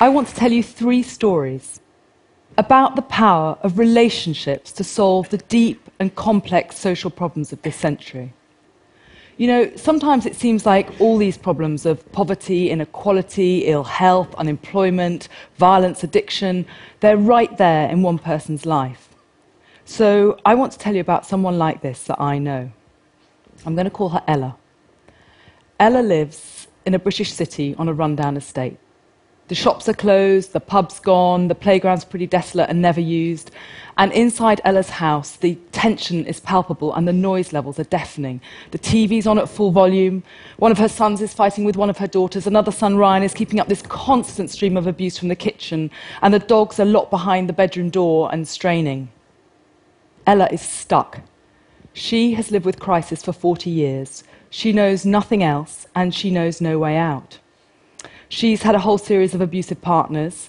I want to tell you three stories about the power of relationships to solve the deep and complex social problems of this century. You know, sometimes it seems like all these problems of poverty, inequality, ill health, unemployment, violence, addiction, they're right there in one person's life. So I want to tell you about someone like this that I know. I'm going to call her Ella. Ella lives in a British city on a rundown estate. The shops are closed, the pub's gone, the playground's pretty desolate and never used. And inside Ella's house, the tension is palpable and the noise levels are deafening. The TV's on at full volume. One of her sons is fighting with one of her daughters. Another son, Ryan, is keeping up this constant stream of abuse from the kitchen. And the dogs are locked behind the bedroom door and straining. Ella is stuck. She has lived with crisis for 40 years. She knows nothing else, and she knows no way out. She's had a whole series of abusive partners,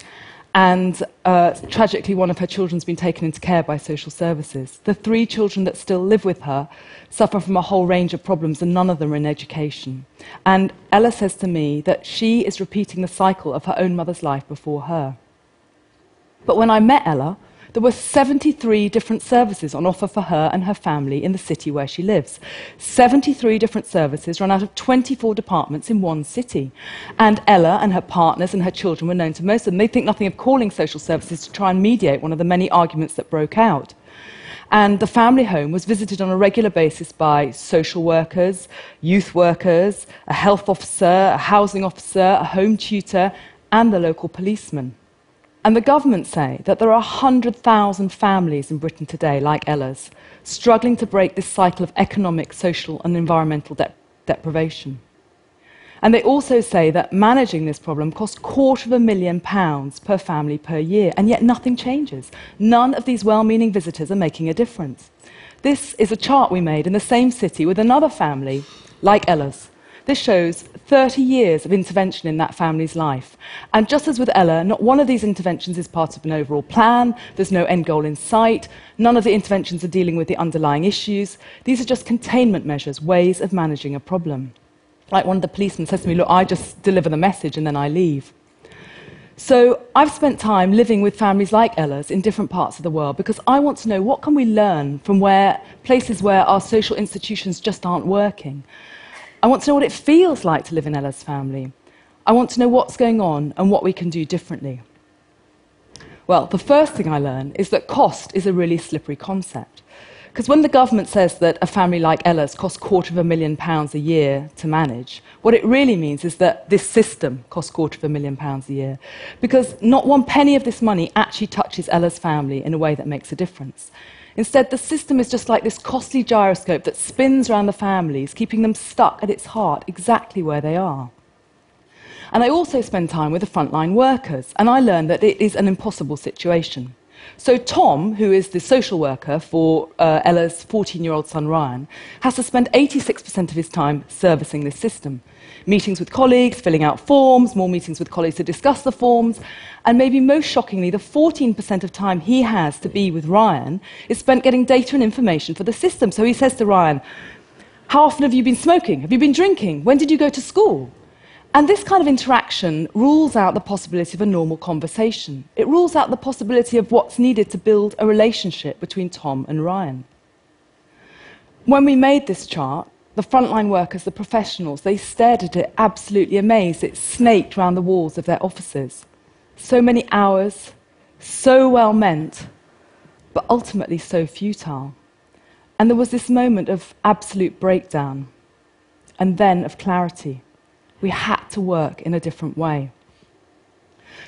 and uh, tragically, one of her children's been taken into care by social services. The three children that still live with her suffer from a whole range of problems, and none of them are in education. And Ella says to me that she is repeating the cycle of her own mother's life before her. But when I met Ella, there were 73 different services on offer for her and her family in the city where she lives. 73 different services run out of 24 departments in one city. And Ella and her partners and her children were known to most of them. They think nothing of calling social services to try and mediate one of the many arguments that broke out. And the family home was visited on a regular basis by social workers, youth workers, a health officer, a housing officer, a home tutor, and the local policeman. And the government say that there are 100,000 families in Britain today, like Ella's, struggling to break this cycle of economic, social, and environmental de deprivation. And they also say that managing this problem costs a quarter of a million pounds per family per year, and yet nothing changes. None of these well meaning visitors are making a difference. This is a chart we made in the same city with another family, like Ella's, this shows 30 years of intervention in that family's life. And just as with Ella, not one of these interventions is part of an overall plan, there's no end goal in sight, none of the interventions are dealing with the underlying issues. These are just containment measures, ways of managing a problem. Like one of the policemen says to me, Look, I just deliver the message and then I leave. So I've spent time living with families like Ella's in different parts of the world because I want to know what can we learn from where places where our social institutions just aren't working. I want to know what it feels like to live in Ella's family. I want to know what's going on and what we can do differently. Well, the first thing I learned is that cost is a really slippery concept. Because when the government says that a family like Ella's costs a quarter of a million pounds a year to manage, what it really means is that this system costs a quarter of a million pounds a year. Because not one penny of this money actually touches Ella's family in a way that makes a difference. Instead, the system is just like this costly gyroscope that spins around the families, keeping them stuck at its heart exactly where they are. And I also spend time with the frontline workers, and I learn that it is an impossible situation. So, Tom, who is the social worker for uh, Ella's 14 year old son Ryan, has to spend 86% of his time servicing this system. Meetings with colleagues, filling out forms, more meetings with colleagues to discuss the forms, and maybe most shockingly, the 14% of time he has to be with Ryan is spent getting data and information for the system. So he says to Ryan, How often have you been smoking? Have you been drinking? When did you go to school? And this kind of interaction rules out the possibility of a normal conversation. It rules out the possibility of what's needed to build a relationship between Tom and Ryan. When we made this chart, the frontline workers, the professionals, they stared at it absolutely amazed. It snaked round the walls of their offices. So many hours, so well meant, but ultimately so futile. And there was this moment of absolute breakdown, and then of clarity. We had to work in a different way.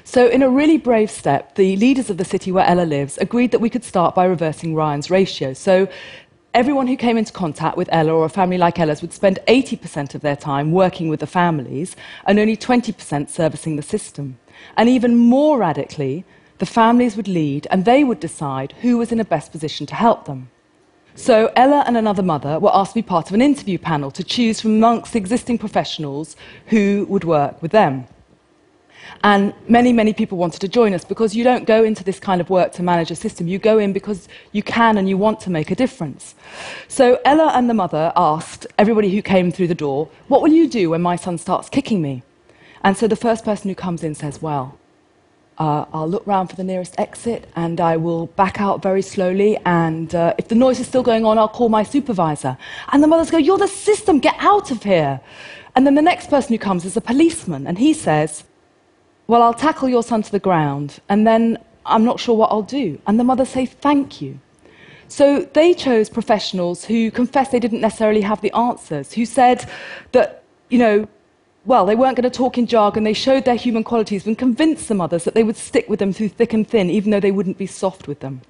So, in a really brave step, the leaders of the city where Ella lives agreed that we could start by reversing Ryan's ratio. So, everyone who came into contact with Ella or a family like Ella's would spend 80% of their time working with the families and only 20% servicing the system. And even more radically, the families would lead and they would decide who was in a best position to help them. So Ella and another mother were asked to be part of an interview panel to choose from amongst existing professionals who would work with them. And many, many people wanted to join us because you don't go into this kind of work to manage a system. You go in because you can and you want to make a difference. So Ella and the mother asked everybody who came through the door, What will you do when my son starts kicking me? And so the first person who comes in says, Well, uh, I'll look round for the nearest exit and I will back out very slowly. And uh, if the noise is still going on, I'll call my supervisor. And the mothers go, You're the system, get out of here. And then the next person who comes is a policeman, and he says, Well, I'll tackle your son to the ground, and then I'm not sure what I'll do. And the mothers say, Thank you. So they chose professionals who confessed they didn't necessarily have the answers, who said that, you know, well, they weren't going to talk in jargon, they showed their human qualities and convinced the mothers that they would stick with them through thick and thin, even though they wouldn't be soft with them.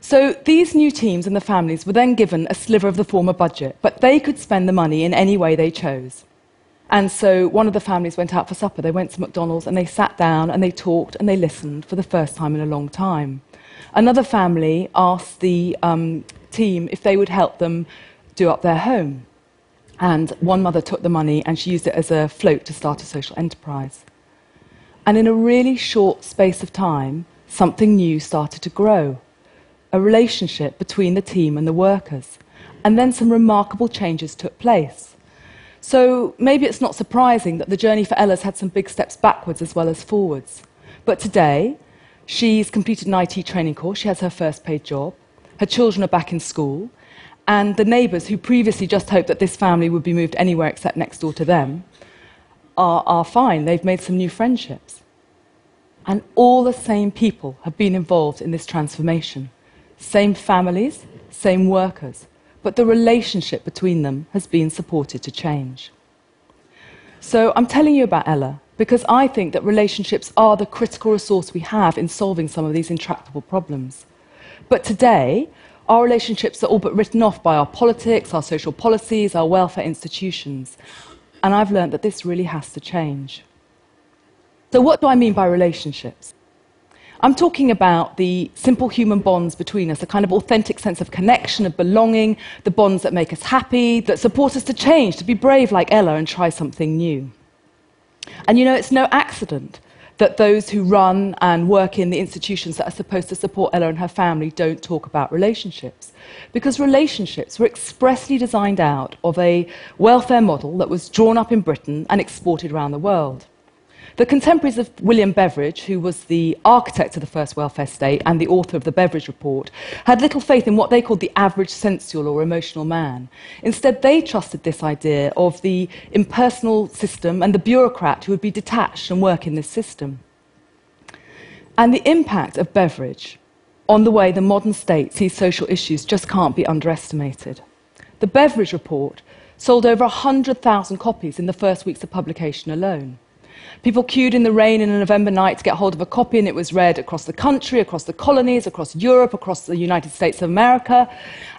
So these new teams and the families were then given a sliver of the former budget, but they could spend the money in any way they chose. And so one of the families went out for supper. They went to McDonald's and they sat down and they talked and they listened for the first time in a long time. Another family asked the um, team if they would help them do up their home. And one mother took the money and she used it as a float to start a social enterprise. And in a really short space of time, something new started to grow a relationship between the team and the workers. And then some remarkable changes took place. So maybe it's not surprising that the journey for Ella's had some big steps backwards as well as forwards. But today, she's completed an IT training course, she has her first paid job, her children are back in school, and the neighbours who previously just hoped that this family would be moved anywhere except next door to them are, are fine. They've made some new friendships. And all the same people have been involved in this transformation. Same families, same workers, but the relationship between them has been supported to change. So I'm telling you about Ella because I think that relationships are the critical resource we have in solving some of these intractable problems. But today, our relationships are all but written off by our politics, our social policies, our welfare institutions. And I've learned that this really has to change. So, what do I mean by relationships? I'm talking about the simple human bonds between us, a kind of authentic sense of connection, of belonging, the bonds that make us happy, that support us to change, to be brave like Ella and try something new. And you know, it's no accident that those who run and work in the institutions that are supposed to support Ella and her family don't talk about relationships. Because relationships were expressly designed out of a welfare model that was drawn up in Britain and exported around the world. The contemporaries of William Beveridge, who was the architect of the first welfare state and the author of the Beveridge Report, had little faith in what they called the average sensual or emotional man. Instead, they trusted this idea of the impersonal system and the bureaucrat who would be detached and work in this system. And the impact of Beveridge on the way the modern state sees social issues just can't be underestimated. The Beveridge Report sold over 100,000 copies in the first weeks of publication alone. People queued in the rain in a November night to get hold of a copy, and it was read across the country, across the colonies, across Europe, across the United States of America.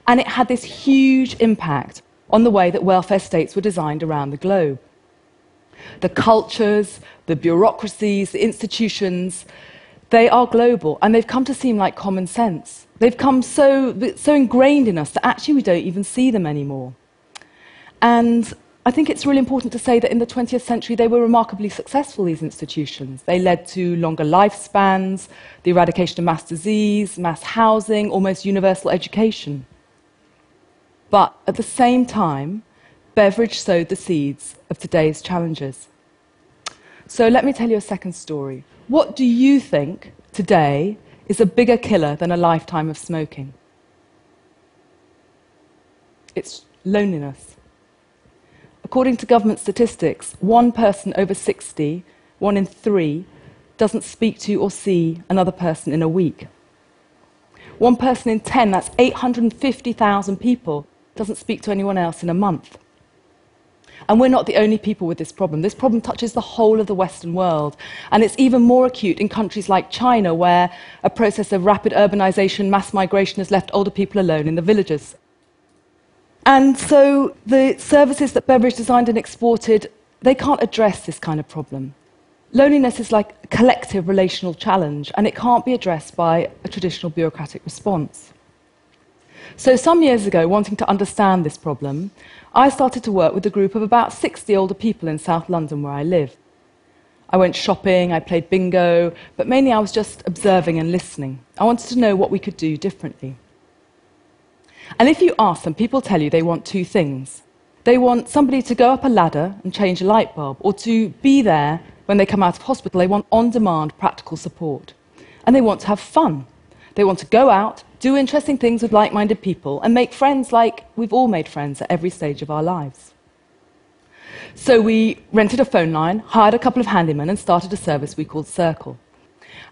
And it had this huge impact on the way that welfare states were designed around the globe. The cultures, the bureaucracies, the institutions, they are global, and they've come to seem like common sense. They've come so, so ingrained in us that actually we don't even see them anymore. And I think it's really important to say that in the 20th century they were remarkably successful, these institutions. They led to longer lifespans, the eradication of mass disease, mass housing, almost universal education. But at the same time, Beveridge sowed the seeds of today's challenges. So let me tell you a second story. What do you think today is a bigger killer than a lifetime of smoking? It's loneliness. According to government statistics, one person over 60, one in three, doesn't speak to or see another person in a week. One person in 10, that's 850,000 people, doesn't speak to anyone else in a month. And we're not the only people with this problem. This problem touches the whole of the Western world. And it's even more acute in countries like China, where a process of rapid urbanization, mass migration has left older people alone in the villages. And so the services that Beveridge designed and exported, they can't address this kind of problem. Loneliness is like a collective relational challenge, and it can't be addressed by a traditional bureaucratic response. So, some years ago, wanting to understand this problem, I started to work with a group of about 60 older people in South London where I live. I went shopping, I played bingo, but mainly I was just observing and listening. I wanted to know what we could do differently. And if you ask them, people tell you they want two things. They want somebody to go up a ladder and change a light bulb, or to be there when they come out of hospital, they want on demand practical support. And they want to have fun. They want to go out, do interesting things with like minded people, and make friends like we've all made friends at every stage of our lives. So we rented a phone line, hired a couple of handymen, and started a service we called Circle.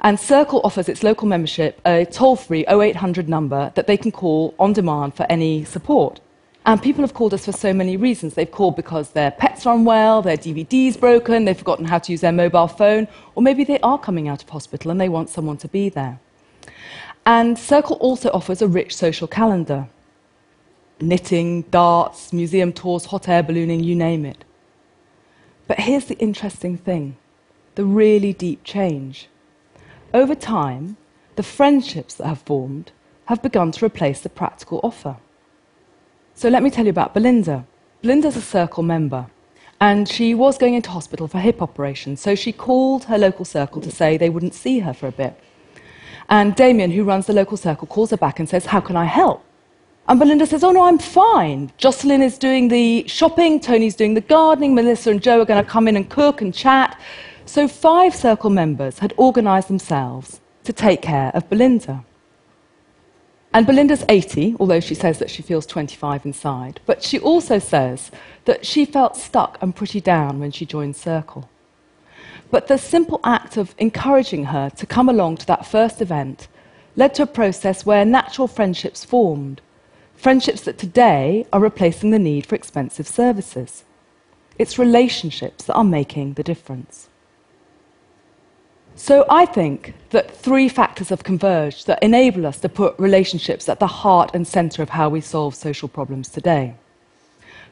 And Circle offers its local membership a toll free 0800 number that they can call on demand for any support. And people have called us for so many reasons. They've called because their pets are unwell, their DVD's broken, they've forgotten how to use their mobile phone, or maybe they are coming out of hospital and they want someone to be there. And Circle also offers a rich social calendar knitting, darts, museum tours, hot air ballooning, you name it. But here's the interesting thing the really deep change. Over time, the friendships that have formed have begun to replace the practical offer. So let me tell you about Belinda. Belinda's a Circle member, and she was going into hospital for hip operation, so she called her local circle to say they wouldn't see her for a bit. And Damien, who runs the local circle, calls her back and says, How can I help? And Belinda says, Oh, no, I'm fine. Jocelyn is doing the shopping, Tony's doing the gardening, Melissa and Joe are going to come in and cook and chat. So five circle members had organized themselves to take care of Belinda. And Belinda's 80, although she says that she feels 25 inside. But she also says that she felt stuck and pretty down when she joined Circle. But the simple act of encouraging her to come along to that first event led to a process where natural friendships formed. Friendships that today are replacing the need for expensive services. It's relationships that are making the difference. So I think that three factors have converged that enable us to put relationships at the heart and centre of how we solve social problems today.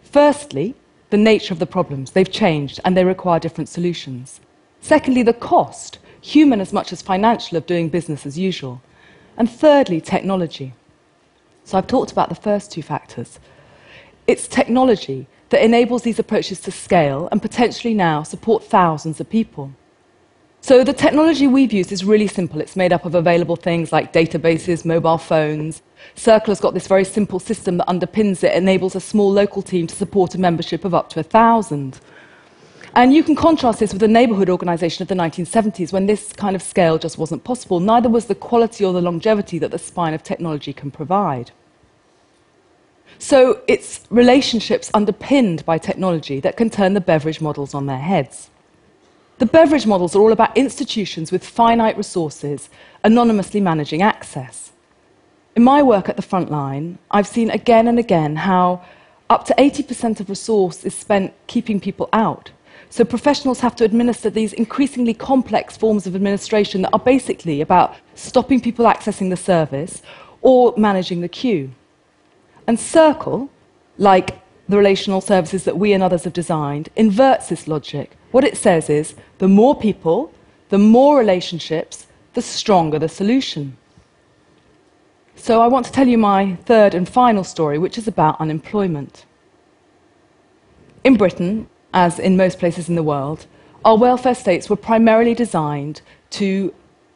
Firstly, the nature of the problems. They've changed and they require different solutions. Secondly, the cost, human as much as financial, of doing business as usual. And thirdly, technology. So I've talked about the first two factors. It's technology that enables these approaches to scale and potentially now support thousands of people. So the technology we've used is really simple. It's made up of available things like databases, mobile phones. Circle has got this very simple system that underpins it, enables a small local team to support a membership of up to a thousand. And you can contrast this with the neighbourhood organisation of the 1970s when this kind of scale just wasn't possible. Neither was the quality or the longevity that the spine of technology can provide. So it's relationships underpinned by technology that can turn the Beveridge models on their heads. The Beveridge models are all about institutions with finite resources anonymously managing access. In my work at the front line, I've seen again and again how up to 80% of resource is spent keeping people out. So professionals have to administer these increasingly complex forms of administration that are basically about stopping people accessing the service or managing the queue. And Circle, like the relational services that we and others have designed, inverts this logic what it says is the more people, the more relationships, the stronger the solution. So I want to tell you my third and final story, which is about unemployment. In Britain, as in most places in the world, our welfare states were primarily designed to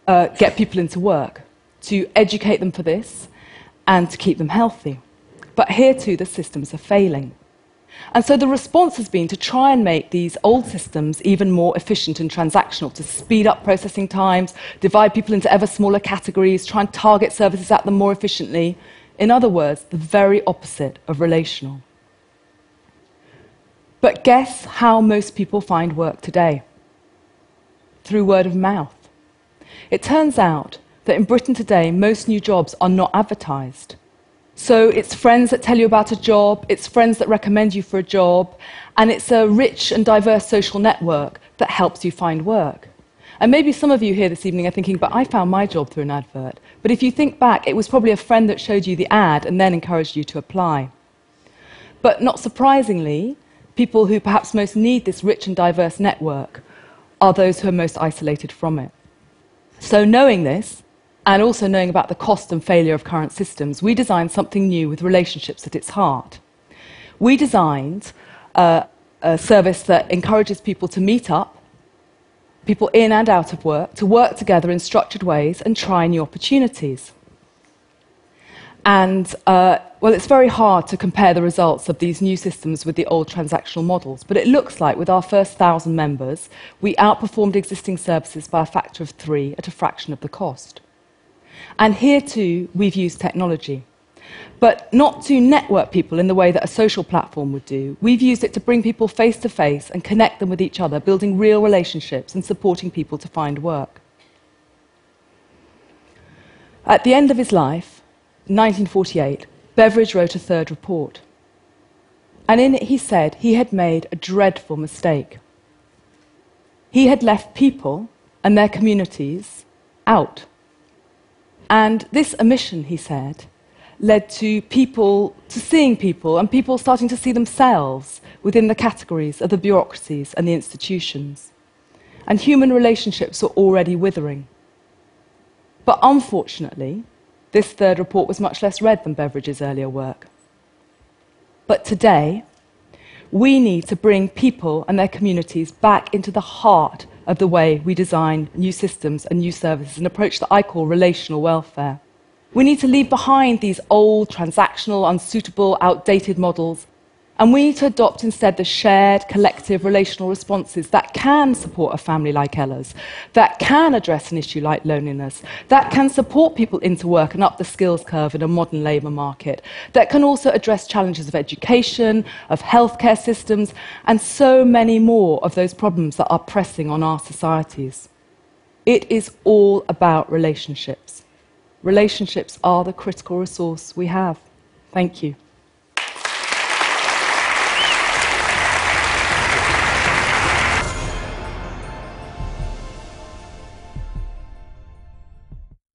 uh, get people into work, to educate them for this, and to keep them healthy. But here too, the systems are failing. And so the response has been to try and make these old systems even more efficient and transactional, to speed up processing times, divide people into ever smaller categories, try and target services at them more efficiently. In other words, the very opposite of relational. But guess how most people find work today? Through word of mouth. It turns out that in Britain today, most new jobs are not advertised. So it's friends that tell you about a job, it's friends that recommend you for a job, and it's a rich and diverse social network that helps you find work. And maybe some of you here this evening are thinking, but I found my job through an advert. But if you think back, it was probably a friend that showed you the ad and then encouraged you to apply. But not surprisingly, people who perhaps most need this rich and diverse network are those who are most isolated from it. So, knowing this, and also knowing about the cost and failure of current systems, we designed something new with relationships at its heart. We designed uh, a service that encourages people to meet up, people in and out of work, to work together in structured ways and try new opportunities. And, uh, well, it's very hard to compare the results of these new systems with the old transactional models, but it looks like with our first thousand members, we outperformed existing services by a factor of three at a fraction of the cost. And here too, we've used technology. But not to network people in the way that a social platform would do. We've used it to bring people face to face and connect them with each other, building real relationships and supporting people to find work. At the end of his life, 1948, Beveridge wrote a third report. And in it, he said he had made a dreadful mistake. He had left people and their communities out. And this omission, he said, led to people, to seeing people, and people starting to see themselves within the categories of the bureaucracies and the institutions. And human relationships were already withering. But unfortunately, this third report was much less read than Beveridge's earlier work. But today, we need to bring people and their communities back into the heart of the way we design new systems and new services, an approach that I call relational welfare. We need to leave behind these old, transactional, unsuitable, outdated models and we need to adopt instead the shared, collective, relational responses that can support a family like Ella's, that can address an issue like loneliness, that can support people into work and up the skills curve in a modern labour market, that can also address challenges of education, of healthcare systems, and so many more of those problems that are pressing on our societies. It is all about relationships. Relationships are the critical resource we have. Thank you.